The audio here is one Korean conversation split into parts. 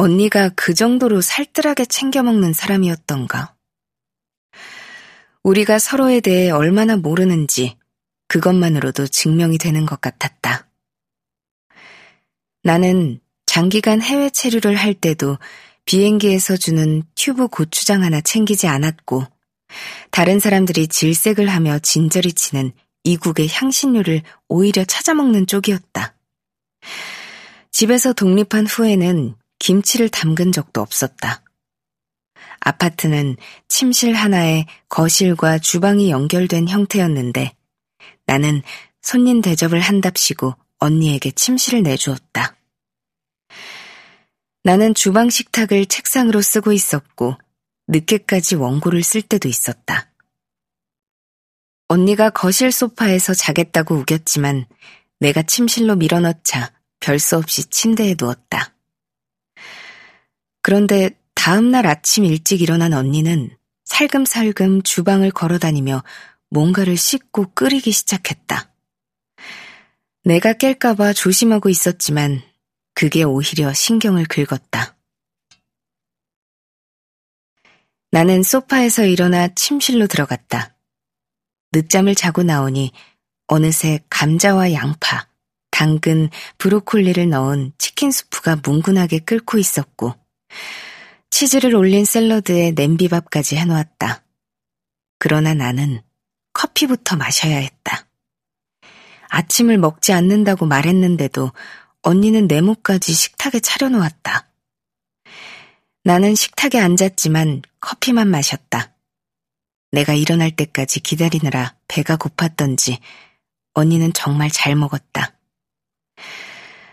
언니가 그 정도로 살뜰하게 챙겨 먹는 사람이었던가? 우리가 서로에 대해 얼마나 모르는지 그것만으로도 증명이 되는 것 같았다. 나는 장기간 해외 체류를 할 때도 비행기에서 주는 튜브 고추장 하나 챙기지 않았고, 다른 사람들이 질색을 하며 진저리 치는 이국의 향신료를 오히려 찾아먹는 쪽이었다. 집에서 독립한 후에는 김치를 담근 적도 없었다. 아파트는 침실 하나에 거실과 주방이 연결된 형태였는데 나는 손님 대접을 한답시고 언니에게 침실을 내주었다. 나는 주방 식탁을 책상으로 쓰고 있었고 늦게까지 원고를 쓸 때도 있었다. 언니가 거실 소파에서 자겠다고 우겼지만 내가 침실로 밀어넣자 별수 없이 침대에 누웠다. 그런데 다음날 아침 일찍 일어난 언니는 살금살금 주방을 걸어 다니며 뭔가를 씻고 끓이기 시작했다. 내가 깰까봐 조심하고 있었지만 그게 오히려 신경을 긁었다. 나는 소파에서 일어나 침실로 들어갔다. 늦잠을 자고 나오니 어느새 감자와 양파, 당근, 브로콜리를 넣은 치킨 수프가 뭉근하게 끓고 있었고, 치즈를 올린 샐러드에 냄비밥까지 해놓았다. 그러나 나는 커피부터 마셔야 했다. 아침을 먹지 않는다고 말했는데도 언니는 네모까지 식탁에 차려놓았다. 나는 식탁에 앉았지만 커피만 마셨다. 내가 일어날 때까지 기다리느라 배가 고팠던지 언니는 정말 잘 먹었다.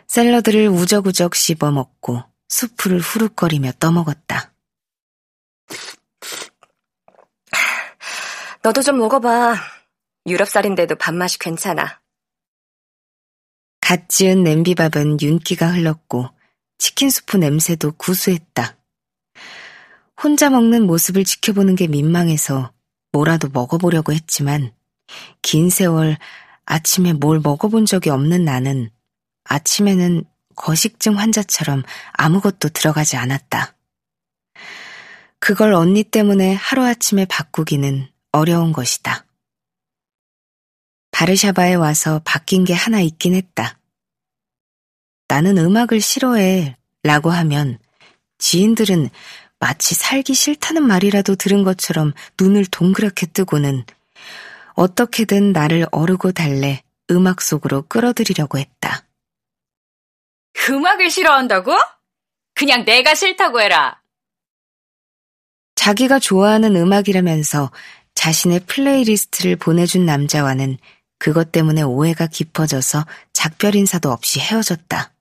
샐러드를 우적우적 씹어 먹고 수프를 후룩거리며 떠먹었다. 너도 좀 먹어봐. 유럽살인데도 밥맛이 괜찮아. 갓 지은 냄비밥은 윤기가 흘렀고 치킨 수프 냄새도 구수했다. 혼자 먹는 모습을 지켜보는 게 민망해서 뭐라도 먹어보려고 했지만 긴 세월 아침에 뭘 먹어본 적이 없는 나는 아침에는 거식증 환자처럼 아무것도 들어가지 않았다. 그걸 언니 때문에 하루아침에 바꾸기는 어려운 것이다. 바르샤바에 와서 바뀐 게 하나 있긴 했다. 나는 음악을 싫어해 라고 하면 지인들은 마치 살기 싫다는 말이라도 들은 것처럼 눈을 동그랗게 뜨고는 어떻게든 나를 어르고 달래 음악 속으로 끌어들이려고 했다. 음악을 싫어한다고? 그냥 내가 싫다고 해라. 자기가 좋아하는 음악이라면서 자신의 playlist를 보내준 남자와는 그것 때문에 오해가 깊어져서 작별 인사도 없이 헤어졌다.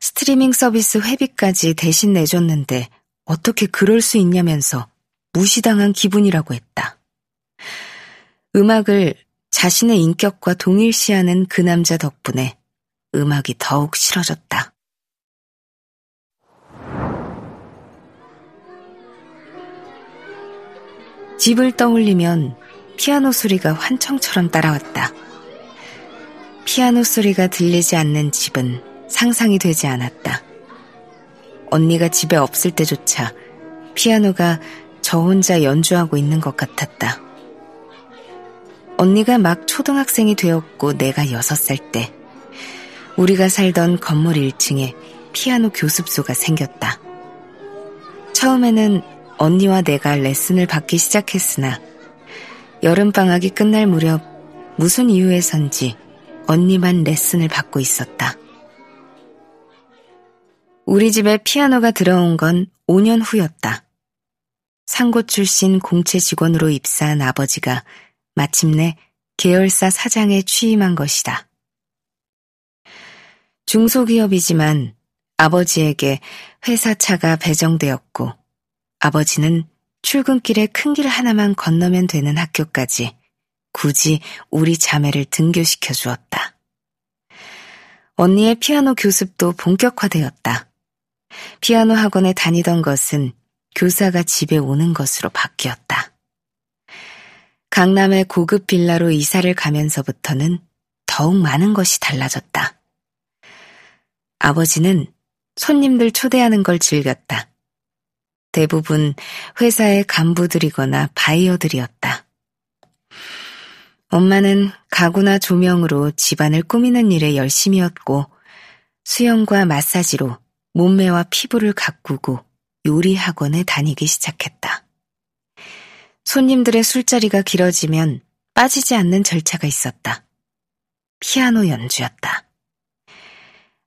스트리밍 서비스 회비까지 대신 내줬는데 어떻게 그럴 수 있냐면서 무시당한 기분이라고 했다. 음악을 자신의 인격과 동일시하는 그 남자 덕분에 음악이 더욱 싫어졌다. 집을 떠올리면 피아노 소리가 환청처럼 따라왔다. 피아노 소리가 들리지 않는 집은 상상이 되지 않았다. 언니가 집에 없을 때조차 피아노가 저 혼자 연주하고 있는 것 같았다. 언니가 막 초등학생이 되었고 내가 여섯 살 때, 우리가 살던 건물 1층에 피아노 교습소가 생겼다. 처음에는 언니와 내가 레슨을 받기 시작했으나, 여름방학이 끝날 무렵 무슨 이유에선지 언니만 레슨을 받고 있었다. 우리 집에 피아노가 들어온 건 5년 후였다. 상고 출신 공채 직원으로 입사한 아버지가 마침내 계열사 사장에 취임한 것이다. 중소기업이지만 아버지에게 회사차가 배정되었고 아버지는 출근길에 큰 길 하나만 건너면 되는 학교까지 굳이 우리 자매를 등교시켜 주었다. 언니의 피아노 교습도 본격화되었다. 피아노 학원에 다니던 것은 교사가 집에 오는 것으로 바뀌었다. 강남의 고급 빌라로 이사를 가면서부터는 더욱 많은 것이 달라졌다. 아버지는 손님들 초대하는 걸 즐겼다. 대부분 회사의 간부들이거나 바이어들이었다. 엄마는 가구나 조명으로 집안을 꾸미는 일에 열심이었고 수영과 마사지로 몸매와 피부를 가꾸고 요리 학원에 다니기 시작했다. 손님들의 술자리가 길어지면 빠지지 않는 절차가 있었다. 피아노 연주였다.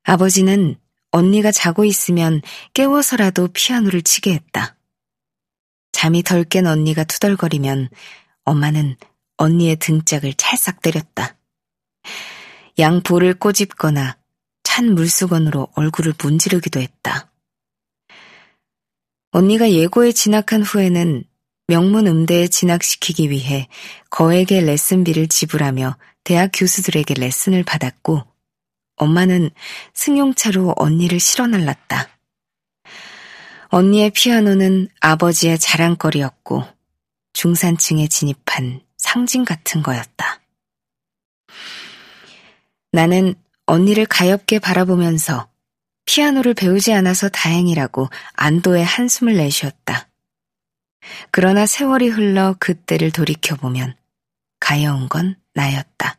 아버지는 언니가 자고 있으면 깨워서라도 피아노를 치게 했다. 잠이 덜 깬 언니가 투덜거리면 엄마는 언니의 등짝을 찰싹 때렸다. 양 볼을 꼬집거나 찬 물수건으로 얼굴을 문지르기도 했다. 언니가 예고에 진학한 후에는 명문 음대에 진학시키기 위해 거액의 레슨비를 지불하며 대학 교수들에게 레슨을 받았고 엄마는 승용차로 언니를 실어 날랐다. 언니의 피아노는 아버지의 자랑거리였고 중산층에 진입한 상징 같은 거였다. 나는 언니를 가엽게 바라보면서 피아노를 배우지 않아서 다행이라고 안도의 한숨을 내쉬었다. 그러나 세월이 흘러 그때를 돌이켜보면 가여운 건 나였다.